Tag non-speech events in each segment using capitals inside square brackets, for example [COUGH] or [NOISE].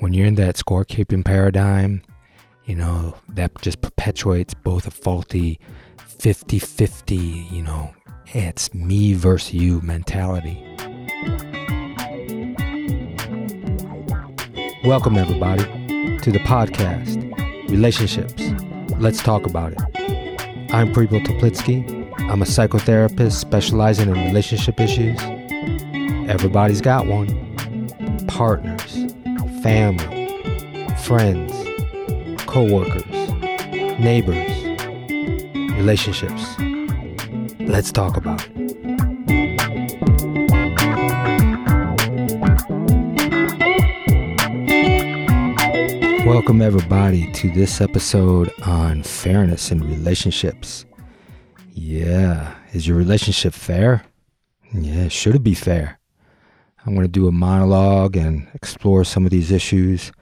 when you're in that scorekeeping paradigm, you know, that just perpetuates both a faulty 50 50, you know, it's me versus you mentality. Welcome, everybody, to the podcast, Relationships. Let's talk about it. I'm Preble Toplitsky. I'm a psychotherapist specializing in relationship issues. Everybody's got one partners, family, friends, co workers, neighbors, relationships. Let's talk about it. Welcome, everybody, to this episode on fairness in relationships. Yeah, is your relationship fair? Yeah, should it be fair? I'm going to do a monologue and explore some of these issues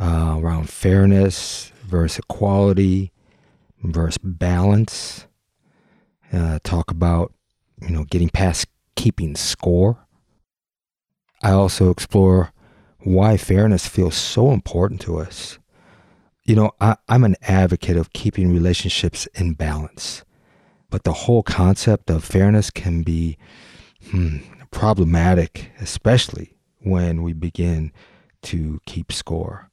uh, around fairness versus equality versus balance. Uh, talk about you know getting past keeping score. I also explore why fairness feels so important to us. You know, I, I'm an advocate of keeping relationships in balance, but the whole concept of fairness can be hmm, problematic, especially when we begin to keep score.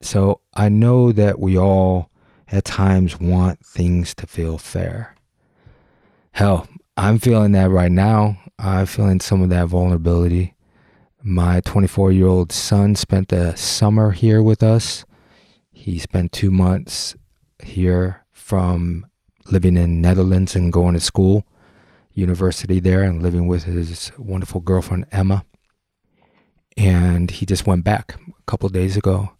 So I know that we all at times want things to feel fair. Hell, I'm feeling that right now. I'm feeling some of that vulnerability. My 24 year old son spent the summer here with us. He spent two months here from living in Netherlands and going to school, university there, and living with his wonderful girlfriend Emma. And he just went back a couple days ago.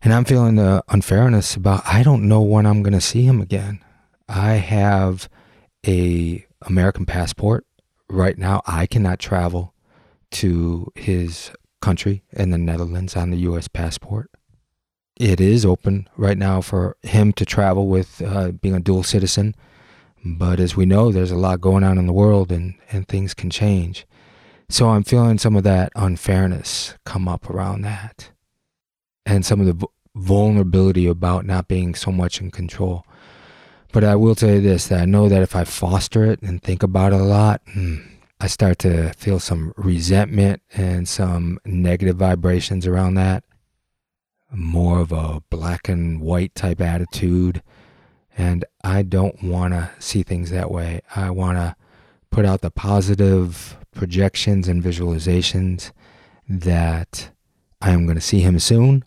And I'm feeling the unfairness about I don't know when I'm going to see him again. I have a American passport. Right now I cannot travel to his country in the Netherlands on the US passport. It is open right now for him to travel with uh, being a dual citizen. But as we know, there's a lot going on in the world and, and things can change. So I'm feeling some of that unfairness come up around that and some of the vulnerability about not being so much in control. But I will tell you this that I know that if I foster it and think about it a lot, hmm, I start to feel some resentment and some negative vibrations around that. More of a black and white type attitude. And I don't want to see things that way. I want to put out the positive projections and visualizations that I am going to see him soon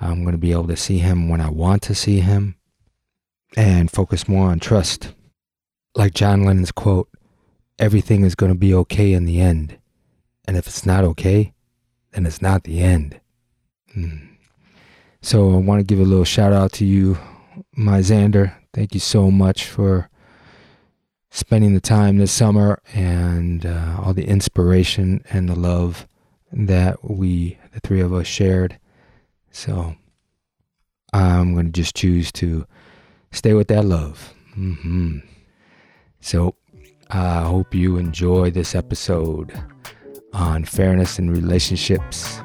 I'm going to be able to see him when I want to see him and focus more on trust. Like John Lennon's quote, everything is going to be okay in the end. And if it's not okay, then it's not the end. Hmm. So I want to give a little shout out to you, my Xander. Thank you so much for spending the time this summer and uh, all the inspiration and the love that we, the three of us, shared. So I'm going to just choose to stay with that love. Mm-hmm. So I hope you enjoy this episode on fairness in relationships.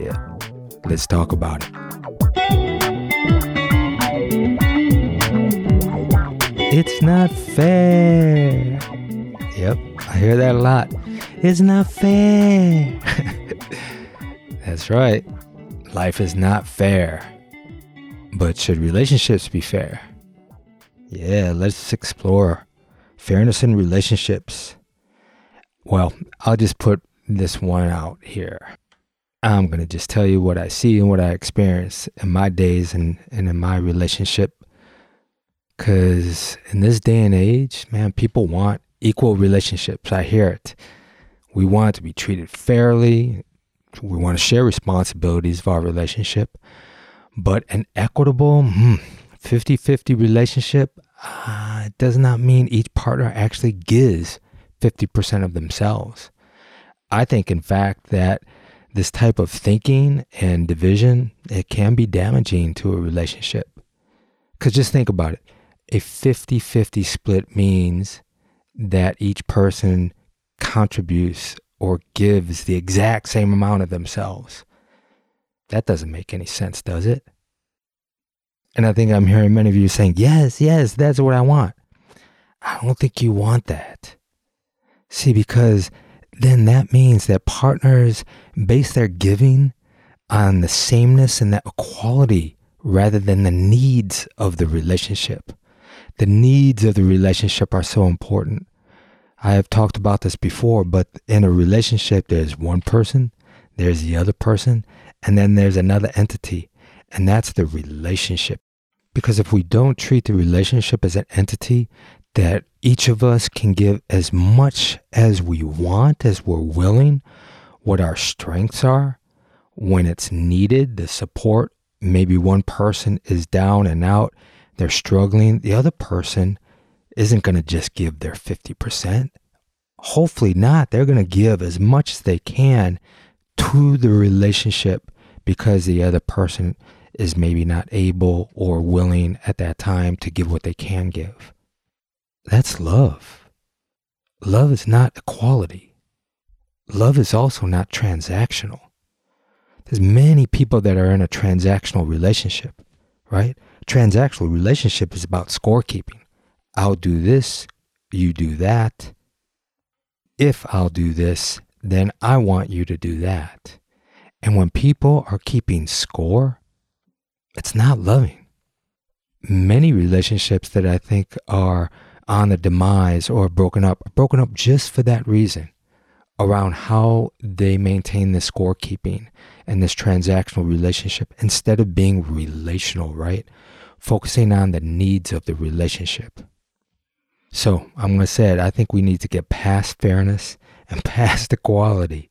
Yeah, let's talk about it. It's not fair. Yep, I hear that a lot. It's not fair. [LAUGHS] That's right. Life is not fair. But should relationships be fair? Yeah, let's explore fairness in relationships. Well, I'll just put this one out here. I'm going to just tell you what I see and what I experience in my days and, and in my relationship. Because in this day and age, man, people want equal relationships. I hear it. We want to be treated fairly, we want to share responsibilities of our relationship, but an equitable 50 hmm, 50 relationship uh, does not mean each partner actually gives 50% of themselves. I think, in fact, that this type of thinking and division it can be damaging to a relationship. Because just think about it a 50 50 split means that each person contributes or gives the exact same amount of themselves. That doesn't make any sense, does it? And I think I'm hearing many of you saying, yes, yes, that's what I want. I don't think you want that. See, because then that means that partners base their giving on the sameness and that equality rather than the needs of the relationship. The needs of the relationship are so important. I have talked about this before, but in a relationship, there's one person, there's the other person, and then there's another entity, and that's the relationship. Because if we don't treat the relationship as an entity that each of us can give as much as we want, as we're willing, what our strengths are, when it's needed, the support, maybe one person is down and out, they're struggling, the other person isn't going to just give their 50%. Hopefully not. They're going to give as much as they can to the relationship because the other person is maybe not able or willing at that time to give what they can give. That's love. Love is not equality. Love is also not transactional. There's many people that are in a transactional relationship, right? Transactional relationship is about scorekeeping. I'll do this, you do that. If I'll do this, then I want you to do that. And when people are keeping score, it's not loving. Many relationships that I think are on the demise or broken up are broken up just for that reason around how they maintain this scorekeeping and this transactional relationship instead of being relational, right? Focusing on the needs of the relationship. So I'm going to say it. I think we need to get past fairness and [LAUGHS] past equality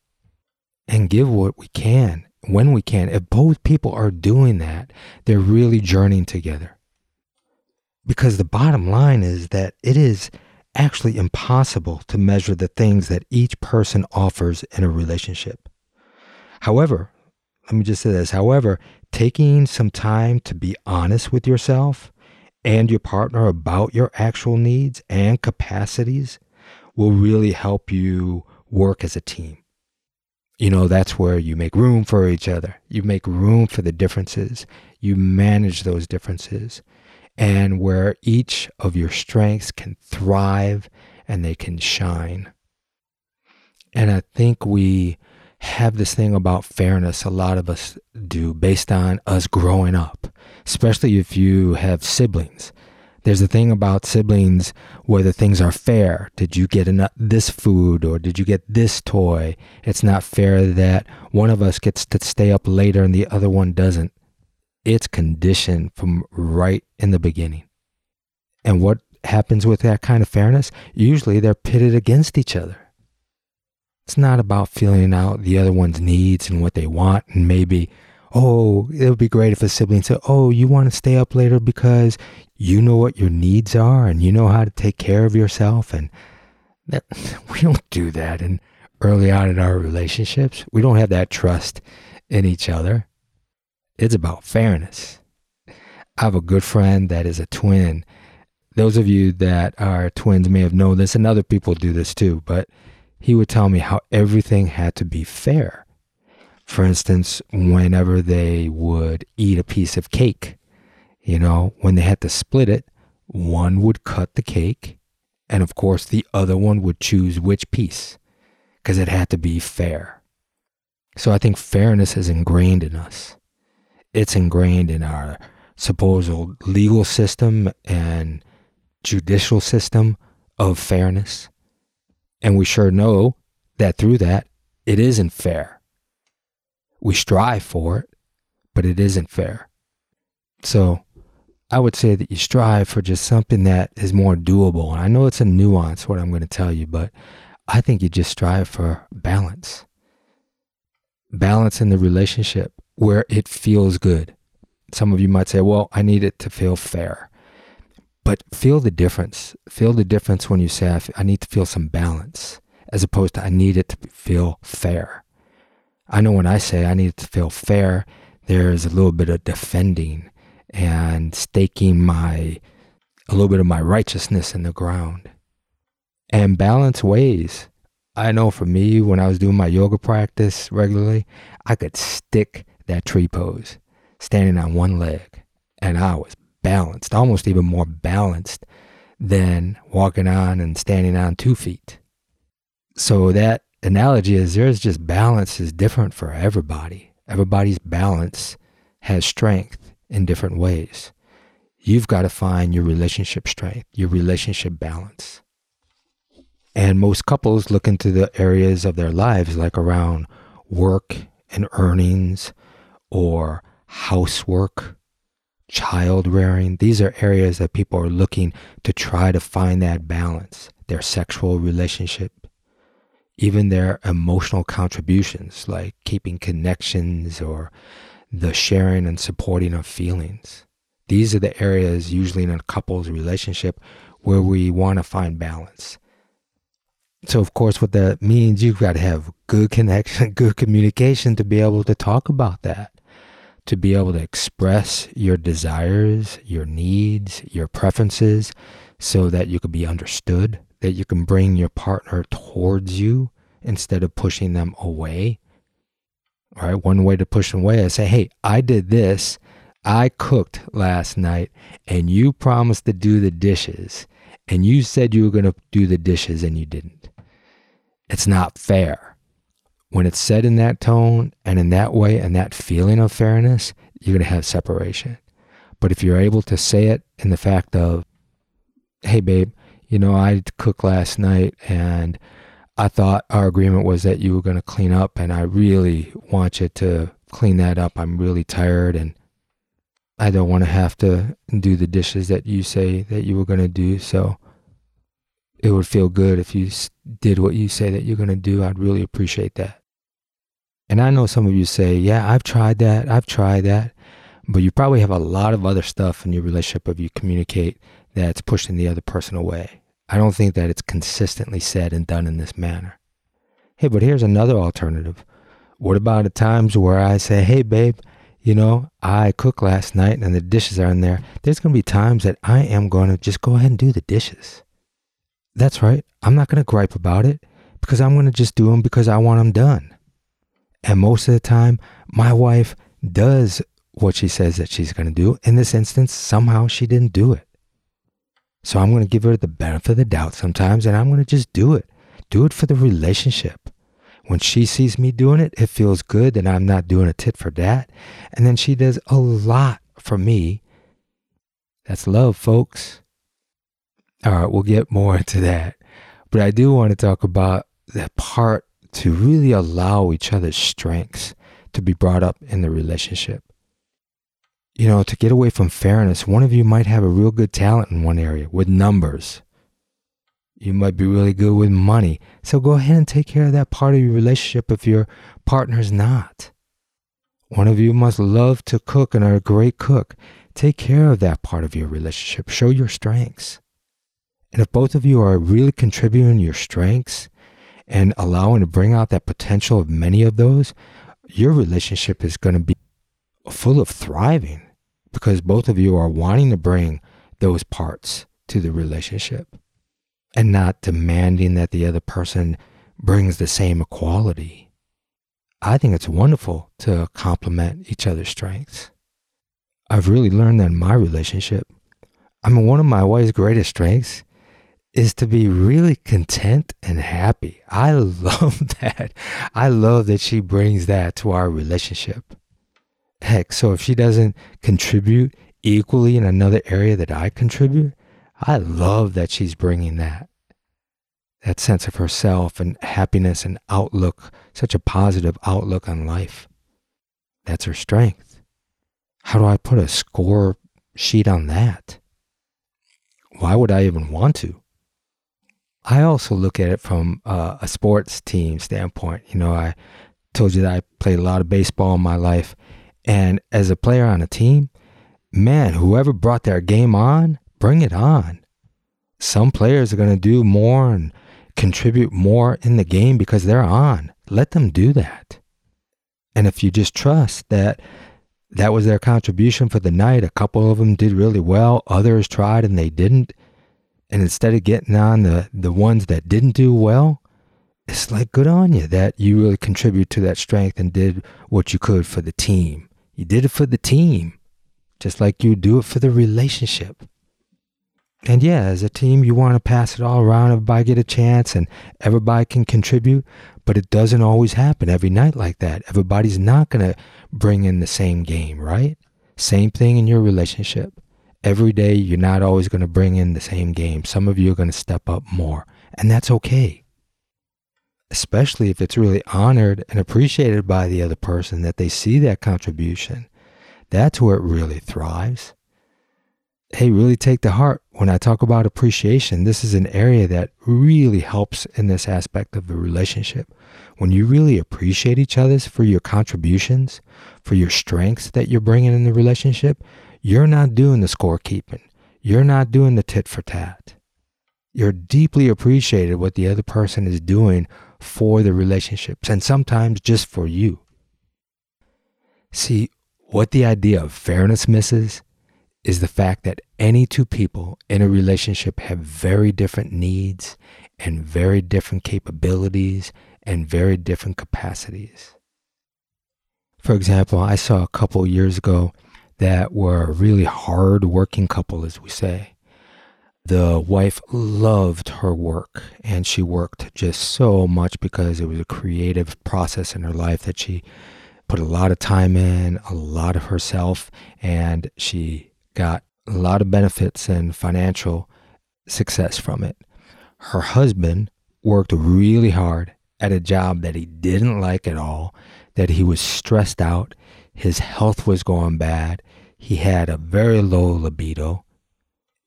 and give what we can when we can. If both people are doing that, they're really journeying together. Because the bottom line is that it is actually impossible to measure the things that each person offers in a relationship. However, let me just say this however, taking some time to be honest with yourself and your partner about your actual needs and capacities will really help you work as a team. You know, that's where you make room for each other. You make room for the differences. You manage those differences. And where each of your strengths can thrive and they can shine. And I think we have this thing about fairness, a lot of us do, based on us growing up, especially if you have siblings. There's a thing about siblings whether things are fair. Did you get enough, this food or did you get this toy? It's not fair that one of us gets to stay up later and the other one doesn't. It's conditioned from right in the beginning. And what happens with that kind of fairness? Usually they're pitted against each other. It's not about feeling out the other one's needs and what they want and maybe oh, it would be great if a sibling said, oh, you want to stay up later because you know what your needs are and you know how to take care of yourself. And that, [LAUGHS] we don't do that. And early on in our relationships, we don't have that trust in each other. It's about fairness. I have a good friend that is a twin. Those of you that are twins may have known this, and other people do this too, but he would tell me how everything had to be fair for instance, whenever they would eat a piece of cake, you know, when they had to split it, one would cut the cake, and of course, the other one would choose which piece because it had to be fair. So I think fairness is ingrained in us. It's ingrained in our supposed legal system and judicial system of fairness. And we sure know that through that, it isn't fair we strive for it, but it isn't fair. So I would say that you strive for just something that is more doable. And I know it's a nuance what I'm going to tell you, but I think you just strive for balance. Balance in the relationship where it feels good. Some of you might say, well, I need it to feel fair. But feel the difference. Feel the difference when you say, I need to feel some balance, as opposed to I need it to feel fair. I know when I say I need it to feel fair, there's a little bit of defending and staking my a little bit of my righteousness in the ground. And balance ways. I know for me, when I was doing my yoga practice regularly, I could stick that tree pose, standing on one leg. And I was balanced, almost even more balanced than walking on and standing on two feet. So that analogy is there's just balance is different for everybody. Everybody's balance has strength in different ways. You've got to find your relationship strength, your relationship balance. And most couples look into the areas of their lives like around work and earnings or housework, child rearing. These are areas that people are looking to try to find that balance, their sexual relationship, even their emotional contributions, like keeping connections or the sharing and supporting of feelings. These are the areas, usually in a couple's relationship, where we want to find balance. So, of course, what that means, you've got to have good connection, [LAUGHS] good communication to be able to talk about that, to be able to express your desires, your needs, your preferences, so that you can be understood, that you can bring your partner towards you instead of pushing them away. All right, one way to push them away is say, hey, I did this. I cooked last night and you promised to do the dishes and you said you were going to do the dishes and you didn't. It's not fair. When it's said in that tone and in that way and that feeling of fairness, you're going to have separation. But if you're able to say it in the fact of, hey, babe, you know, I cooked last night and I thought our agreement was that you were going to clean up, and I really want you to clean that up. I'm really tired, and I don't want to have to do the dishes that you say that you were going to do. So it would feel good if you did what you say that you're going to do. I'd really appreciate that. And I know some of you say, Yeah, I've tried that. I've tried that. But you probably have a lot of other stuff in your relationship if you communicate that's pushing the other person away. I don't think that it's consistently said and done in this manner. Hey, but here's another alternative. What about the times where I say, hey, babe, you know, I cooked last night and the dishes are in there. There's going to be times that I am going to just go ahead and do the dishes. That's right. I'm not going to gripe about it because I'm going to just do them because I want them done. And most of the time, my wife does what she says that she's going to do. In this instance, somehow she didn't do it. So I'm going to give her the benefit of the doubt sometimes and I'm going to just do it. Do it for the relationship. When she sees me doing it, it feels good that I'm not doing a tit for that. And then she does a lot for me. That's love, folks. All right, we'll get more [LAUGHS] into that. But I do want to talk about that part to really allow each other's strengths to be brought up in the relationship you know, to get away from fairness, one of you might have a real good talent in one area with numbers. You might be really good with money. So go ahead and take care of that part of your relationship if your partner's not. One of you must love to cook and are a great cook. Take care of that part of your relationship. Show your strengths. And if both of you are really contributing your strengths and allowing to bring out that potential of many of those, your relationship is going to be full of thriving because both of you are wanting to bring those parts to the relationship and not demanding that the other person brings the same equality. I think it's wonderful to complement each other's strengths. I've really learned that in my relationship. I mean, one of my wife's greatest strengths is to be really content and happy. I [LAUGHS] love that. I love that she brings that to our relationship. Heck, so if she doesn't contribute equally in another area that I contribute, I love that she's bringing that. That sense of herself and happiness and outlook, such a positive outlook on life. That's her strength. How do I put a score sheet on that? Why would I even want to? I also look at it from uh, a sports team standpoint. You know, I told you that I played a lot of baseball in my life, and as a player on a team, man, whoever brought their game on, bring it on. Some players are going to do more and contribute more in the game because they're on. Let them do that. And if you just trust that that was their contribution for the night, a couple of them did really well, others tried and they didn't. And instead of getting on the, the ones that didn't do well, it's like good on you that you really contribute to that strength and did what you could for the team. You did it for the team, just like you do it for the relationship. And yeah, as a team, you want to pass it all around. Everybody get a chance and everybody can contribute, but it doesn't always happen every night like that. Everybody's not going to bring in the same game, right? Same thing in your relationship. Every day, you're not always going to bring in the same game. Some of you are going to step up more, and that's okay. Especially if it's really honored and appreciated by the other person that they see that contribution. That's where it really thrives hey, really take to heart when I talk about appreciation. This is an area that really helps in this aspect of the relationship. When you really appreciate each other's for your contributions, for your strengths that you're bringing in the relationship, you're not doing the scorekeeping. You're not doing the tit for tat. You're deeply appreciated what the other person is doing for the relationships and sometimes just for you. See, what the idea of fairness misses is the fact that any two people in a relationship have very different needs and very different capabilities and very different capacities. For example, I saw a couple years ago that were a really hard working couple, as we say. The wife loved her work and she worked just so much because it was a creative process in her life that she put a lot of time in, a lot of herself, and she got a lot of benefits and financial success from it. Her husband worked really hard at a job that he didn't like at all, that he was stressed out, his health was going bad, he had a very low libido,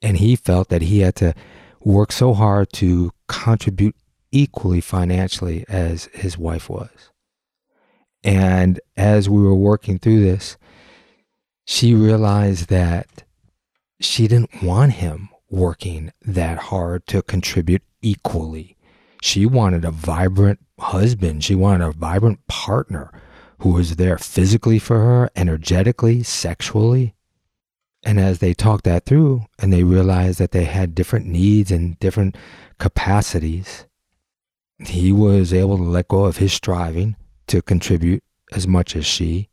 and he felt that he had to work so hard to contribute equally financially as his wife was. And as we were working through this, she realized that she didn't want him working that hard to contribute equally. She wanted a vibrant husband. She wanted a vibrant partner who was there physically for her, energetically, sexually. And as they talked that through and they realized that they had different needs and different capacities, he was able to let go of his striving to contribute as much as she.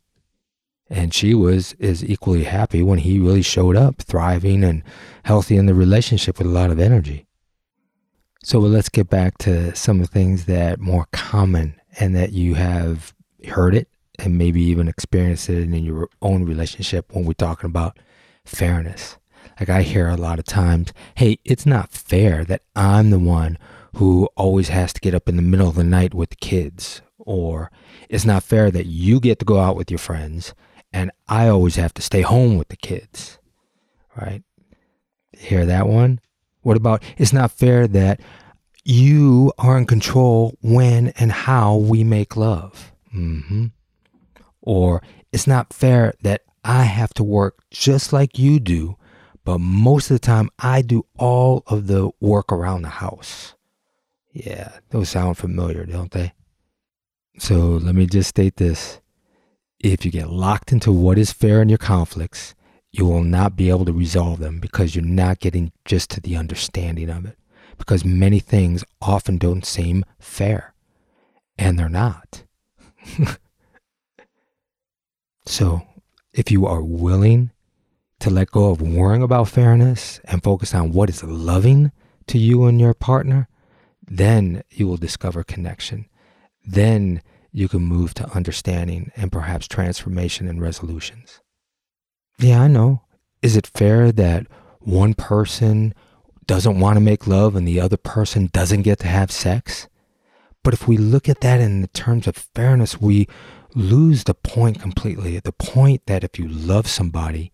And she was is equally happy when he really showed up thriving and healthy in the relationship with a lot of energy. So let's get back to some of the things that more common and that you have heard it and maybe even experience it in your own relationship when we're talking about fairness like i hear a lot of times hey it's not fair that i'm the one who always has to get up in the middle of the night with the kids or it's not fair that you get to go out with your friends and I always have to stay home with the kids, right? Hear that one? What about it's not fair that you are in control when and how we make love? Mm-hmm. Or it's not fair that I have to work just like you do, but most of the time I do all of the work around the house. Yeah, those sound familiar, don't they? So let me just state this if you get locked into what is fair in your conflicts, you will not be able to resolve them because you're not getting just to the understanding of it. Because many things often don't seem fair, and they're not. [LAUGHS] so, if you are willing to let go of worrying about fairness and focus on what is loving to you and your partner, then you will discover connection. Then you can move to understanding and perhaps transformation and resolutions. Yeah, I know. Is it fair that one person doesn't want to make love and the other person doesn't get to have sex? But if we look at that in the terms of fairness, we lose the point completely. At the point that if you love somebody,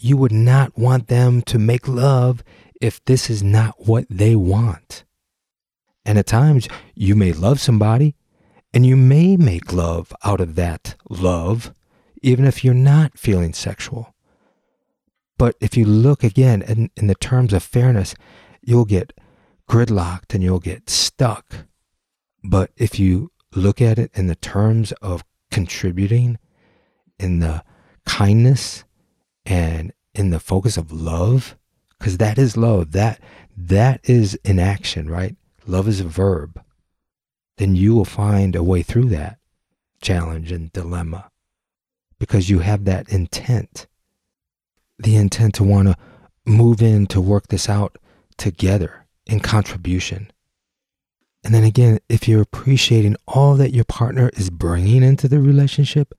you would not want them to make love if this is not what they want. And at times, you may love somebody and you may make love out of that love, even if you're not feeling sexual. But if you look again in, in the terms of fairness, you'll get gridlocked and you'll get stuck. But if you look at it in the terms of contributing, in the kindness and in the focus of love, because that is love. That that is in action, right? Love is a verb then you will find a way through that challenge and dilemma because you have that intent. The intent to want to move in to work this out together in contribution. And then again, if you're appreciating all that your partner is bringing into the relationship,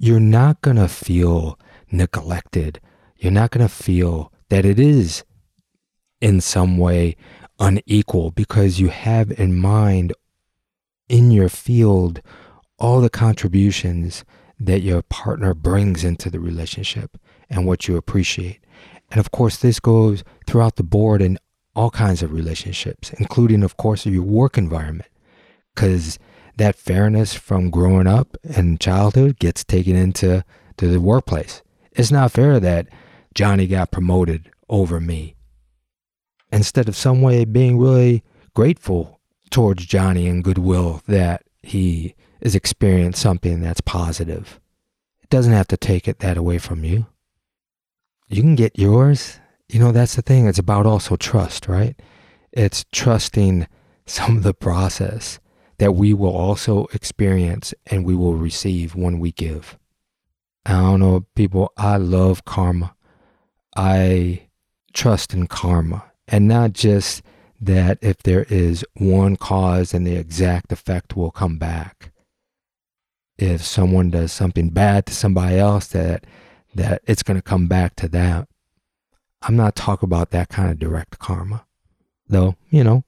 you're not going to feel neglected. You're not going to feel that it is in some way unequal because you have in mind in your field all the contributions that your partner brings into the relationship and what you appreciate. And of course, this goes throughout the board in all kinds of relationships, including, of course, your work environment, because that fairness from growing up and childhood gets taken into to the workplace. It's not fair that Johnny got promoted over me. Instead of some way being really grateful towards Johnny and goodwill that he is experiencing something that's positive. It doesn't have to take it that away from you. You can get yours. You know, that's the thing. It's about also trust, right? It's trusting some of the process that we will also experience and we will receive when we give. I don't know, people, I love karma. I trust in karma and not just that if there is one cause and the exact effect will come back. If someone does something bad to somebody else, that that it's going to come back to that. I'm not talking about that kind of direct karma, though. You know,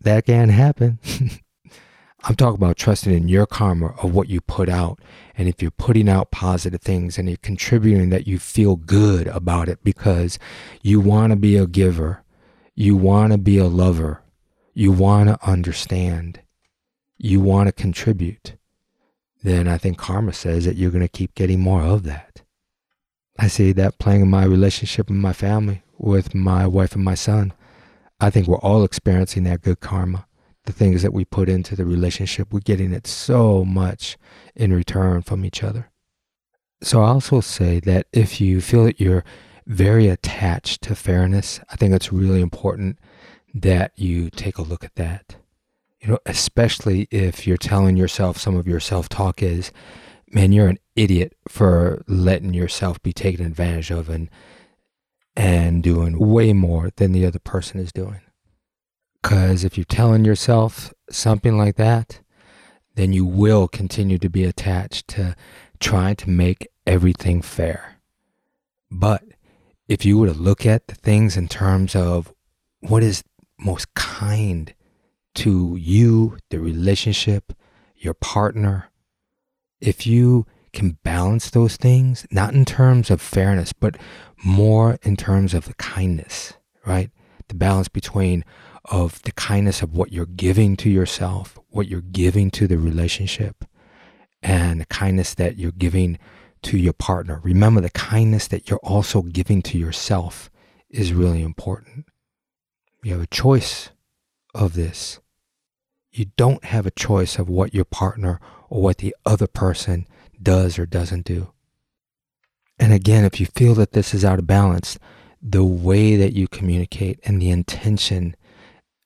that can happen. [LAUGHS] I'm talking about trusting in your karma of what you put out. And if you're putting out positive things and you're contributing that you feel good about it because you want to be a giver you want to be a lover. You want to understand. You want to contribute. Then I think karma says that you're going to keep getting more of that. I see that playing in my relationship with my family, with my wife and my son. I think we're all experiencing that good karma. The things that we put into the relationship, we're getting it so much in return from each other. So I also say that if you feel that you're very attached to fairness. I think it's really important that you take a look at that. You know, especially if you're telling yourself some of your self talk is, man, you're an idiot for letting yourself be taken advantage of and and doing way more than the other person is doing. Cuz if you're telling yourself something like that, then you will continue to be attached to trying to make everything fair. But if you were to look at the things in terms of what is most kind to you, the relationship, your partner, if you can balance those things, not in terms of fairness, but more in terms of the kindness, right? The balance between of the kindness of what you're giving to yourself, what you're giving to the relationship, and the kindness that you're giving to your partner. Remember the kindness that you're also giving to yourself is really important. You have a choice of this. You don't have a choice of what your partner or what the other person does or doesn't do. And again, if you feel that this is out of balance, the way that you communicate and the intention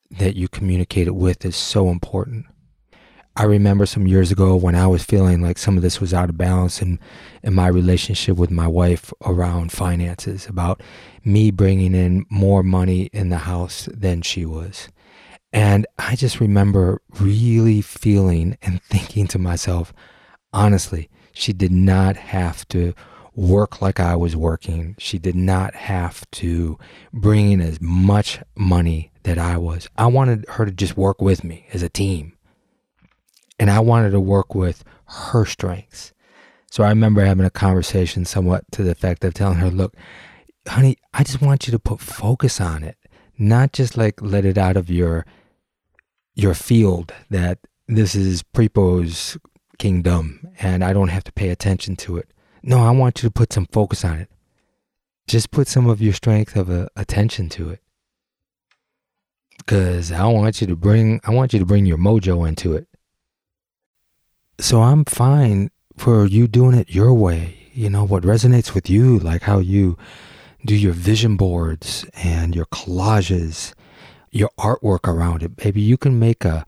that you communicate it with is so important. I remember some years ago when I was feeling like some of this was out of balance in, in my relationship with my wife around finances, about me bringing in more money in the house than she was. And I just remember really feeling and thinking to myself, honestly, she did not have to work like I was working. She did not have to bring in as much money that I was. I wanted her to just work with me as a team and I wanted to work with her strengths. So I remember having a conversation somewhat to the effect of telling her, look, honey, I just want you to put focus on it, not just like let it out of your your field that this is Prepo's kingdom and I don't have to pay attention to it. No, I want you to put some focus on it. Just put some of your strength of uh, attention to it. Cause I want you to bring I want you to bring your mojo into it. So I'm fine for you doing it your way. You know, what resonates with you, like how you do your vision boards and your collages, your artwork around it. Maybe you can make a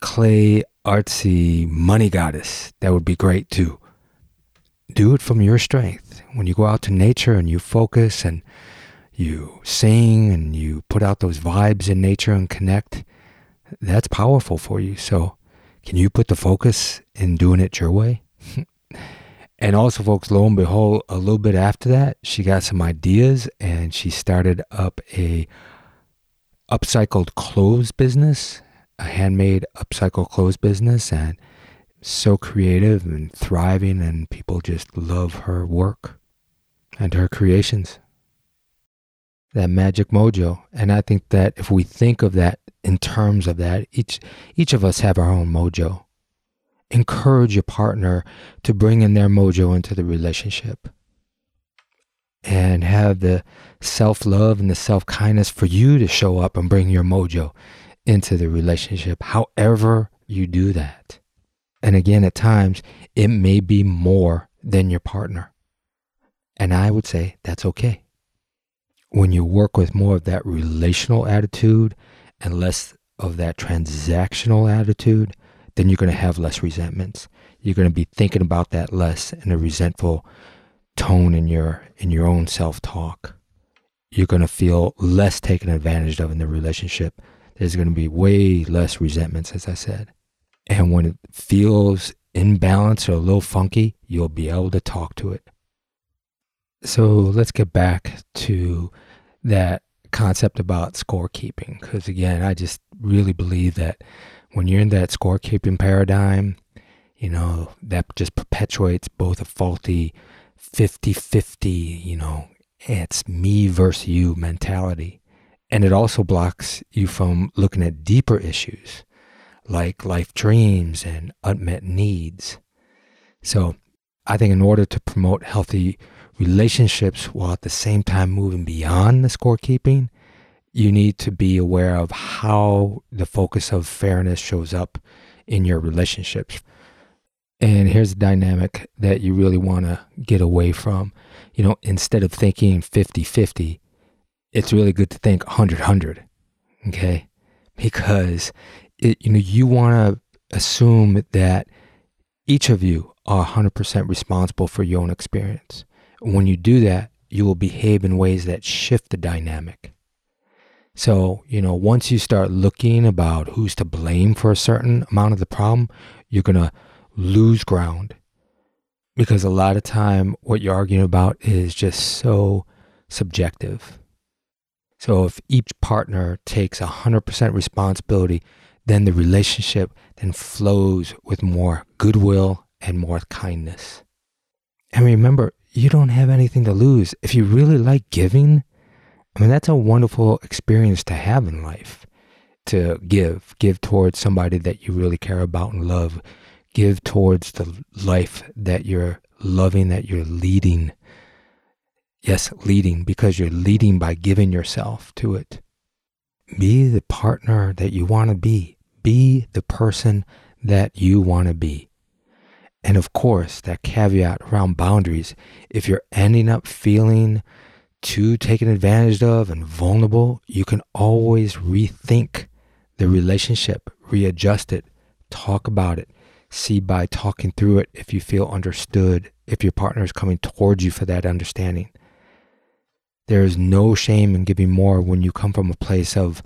clay artsy money goddess, that would be great too. Do it from your strength. When you go out to nature and you focus and you sing and you put out those vibes in nature and connect, that's powerful for you. So, can you put the focus in doing it your way? [LAUGHS] and also, folks, lo and behold, a little bit after that, she got some ideas and she started up a upcycled clothes business, a handmade upcycled clothes business, and so creative and thriving, and people just love her work and her creations. That magic mojo. And I think that if we think of that in terms of that, each each of us have our own mojo. Encourage your partner to bring in their mojo into the relationship. And have the self love and the self kindness for you to show up and bring your mojo into the relationship, however you do that. And again, at times, it may be more than your partner. And I would say that's okay. When you work with more of that relational attitude and less of that transactional attitude, then you're going to have less resentments. You're going to be thinking about that less in a resentful tone in your in your own self-talk you're going to feel less taken advantage of in the relationship. There's going to be way less resentments, as I said. And when it feels imbalanced or a little funky, you'll be able to talk to it. So let's get back to that concept about scorekeeping. Because again, I just really believe that when you're in that scorekeeping paradigm, you know, that just perpetuates both a faulty 50 50, you know, it's me versus you mentality. And it also blocks you from looking at deeper issues like life dreams and unmet needs. So I think in order to promote healthy relationships while at the same time moving beyond the scorekeeping, you need to be aware of how the focus of fairness shows up in your relationships. And here's the dynamic that you really want to get away from you know, instead of thinking 50 50, it's really good to think 100 100. Okay. Because, it, you know, you want to assume that each of you are 100% responsible for your own experience. When you do that, you will behave in ways that shift the dynamic. So, you know, once you start looking about who's to blame for a certain amount of the problem, you're going to lose ground because a lot of time what you're arguing about is just so subjective. So if each partner takes 100% responsibility, then the relationship then flows with more goodwill and more kindness. And remember, you don't have anything to lose. If you really like giving, I mean, that's a wonderful experience to have in life to give, give towards somebody that you really care about and love give towards the life that you're loving, that you're leading. Yes, leading, because you're leading by giving yourself to it. Be the partner that you want to be. Be the person that you want to be. And of course, that caveat around boundaries if you're ending up feeling too taken advantage of and vulnerable, you can always rethink the relationship, readjust it, talk about it, see by talking through it if you feel understood, if your partner is coming towards you for that understanding. There is no shame in giving more when you come from a place of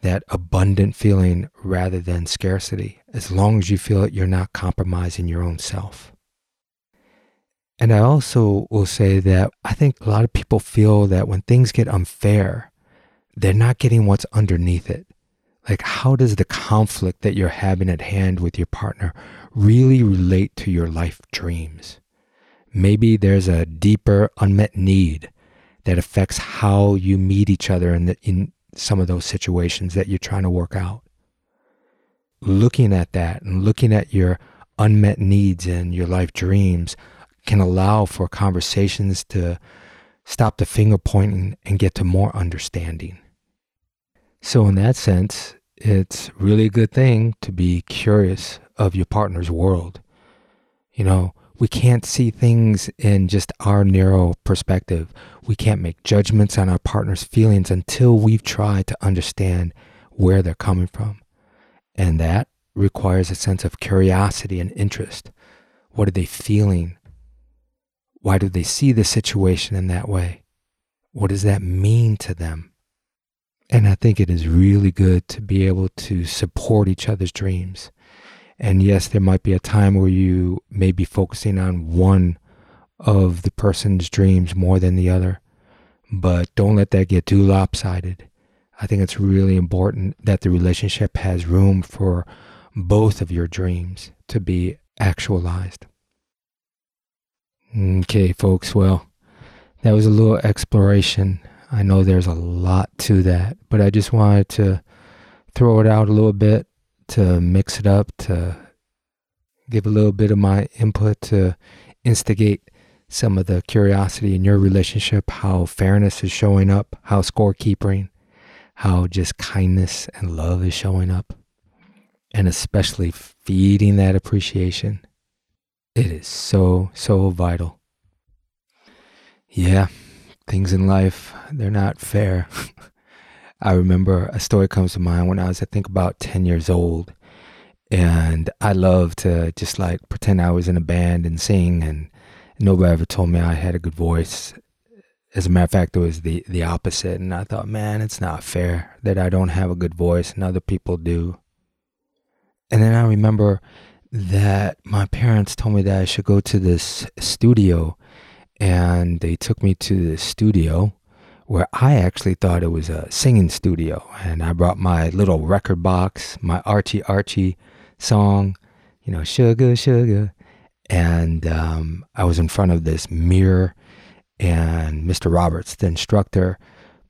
that abundant feeling rather than scarcity, as long as you feel that you're not compromising your own self. And I also will say that I think a lot of people feel that when things get unfair, they're not getting what's underneath it. Like, how does the conflict that you're having at hand with your partner really relate to your life dreams? Maybe there's a deeper unmet need that affects how you meet each other in, the, in some of those situations that you're trying to work out. Looking at that and looking at your unmet needs and your life dreams can allow for conversations to stop the finger pointing and get to more understanding. So, in that sense, it's really a good thing to be curious of your partner's world. You know, we can't see things in just our narrow perspective. We can't make judgments on our partner's feelings until we've tried to understand where they're coming from. And that requires a sense of curiosity and interest. What are they feeling? Why do they see the situation in that way? What does that mean to them? And I think it is really good to be able to support each other's dreams. And yes, there might be a time where you may be focusing on one of the person's dreams more than the other, but don't let that get too lopsided. I think it's really important that the relationship has room for both of your dreams to be actualized. Okay, folks, well, that was a little exploration. I know there's a lot to that, but I just wanted to throw it out a little bit to mix it up, to give a little bit of my input to instigate some of the curiosity in your relationship, how fairness is showing up, how scorekeeping, how just kindness and love is showing up, and especially feeding that appreciation. It is so, so vital. Yeah, things in life, they're not fair. [LAUGHS] I remember a story comes to mind when I was, I think, about 10 years old. And I love to just like pretend I was in a band and sing. And nobody ever told me I had a good voice. As a matter of fact, it was the, the opposite. And I thought, man, it's not fair that I don't have a good voice and other people do. And then I remember that my parents told me that I should go to this studio. And they took me to the studio where I actually thought it was a singing studio. And I brought my little record box, my Archie Archie song, you know, Sugar, Sugar. And um, I was in front of this mirror, and Mr. Roberts, the instructor,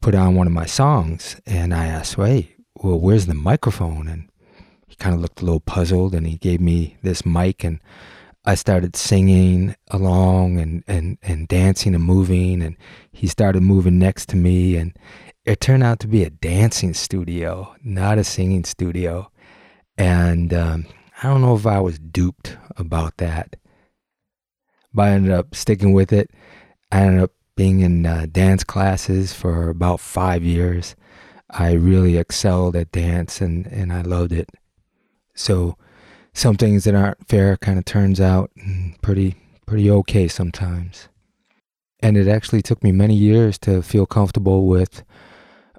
put on one of my songs. And I asked, Hey, well, where's the microphone? And he kind of looked a little puzzled, and he gave me this mic. And I started singing along and, and, and dancing and moving, and he started moving next to me. And it turned out to be a dancing studio, not a singing studio. And um, I don't know if I was duped about that, but I ended up sticking with it. I ended up being in uh, dance classes for about five years. I really excelled at dance and, and I loved it. So some things that aren't fair kind of turns out mm, pretty pretty okay sometimes. And it actually took me many years to feel comfortable with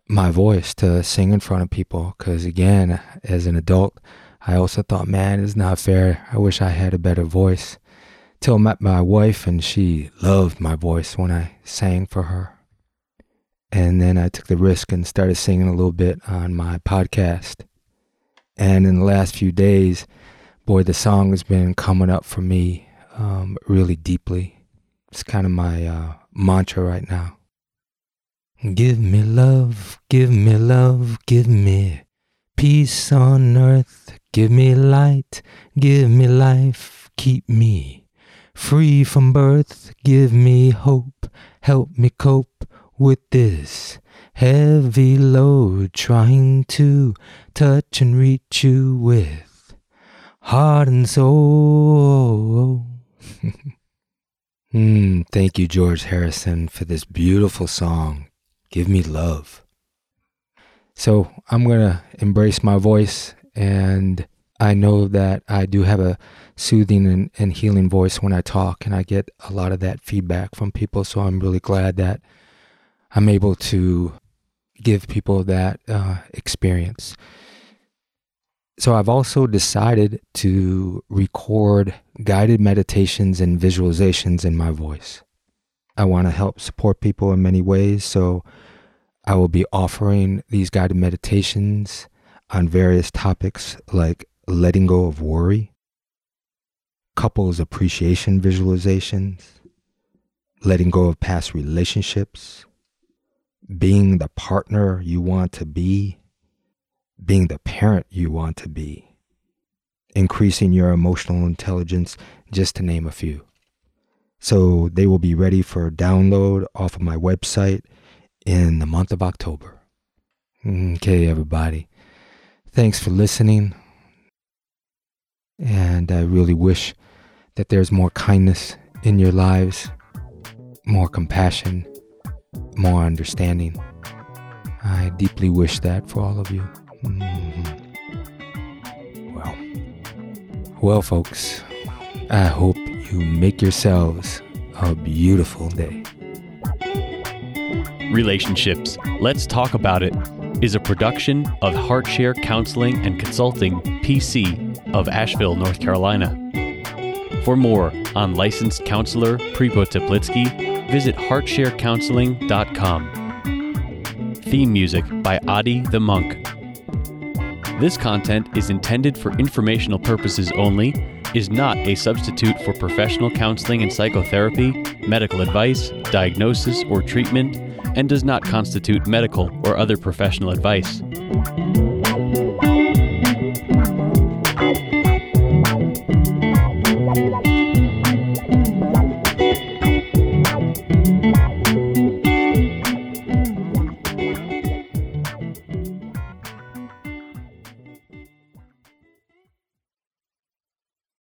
my voice to sing in front of people because again as an adult i also thought man it's not fair. I wish i had a better voice. Till i met my wife and she loved my voice when i sang for her. And then i took the risk and started singing a little bit on my podcast. And in the last few days boy the song has been coming up for me um, really deeply it's kind of my uh, mantra right now Give me love, give me love, give me peace on earth. Give me light, give me life, keep me free from birth. Give me hope, help me cope with this heavy load. Trying to touch and reach you with heart and soul. [LAUGHS] mm, thank you, George Harrison, for this beautiful song. Give me love. So I'm going to embrace my voice, and I know that I do have a soothing and, and, healing voice when I talk, and I get a lot of that feedback from people. So I'm really glad that I'm able to give people that uh, experience. So I've also decided to record guided meditations and visualizations in my voice. I want to help support people in many ways. So I will be offering these guided meditations on various topics like letting go of worry, couples appreciation visualizations, letting go of past relationships, being the partner you want to be, being the parent you want to be, increasing your emotional intelligence, just to name a few. So they will be ready for download off of my website in the month of October. Okay, everybody. Thanks for listening. And I really wish that there's more kindness in your lives, more compassion, more understanding. I deeply wish that for all of you. Mm-hmm. Well, Well, folks, I hope you make yourselves a beautiful day. Relationships. Let's talk about it is a production of HeartShare Counseling and Consulting, PC, of Asheville, North Carolina. For more on licensed counselor Prepo Teplitsky, visit heartsharecounseling.com. Theme music by Adi the Monk. This content is intended for informational purposes only, is not a substitute for professional counseling and psychotherapy, medical advice, diagnosis, or treatment, and does not constitute medical or other professional advice.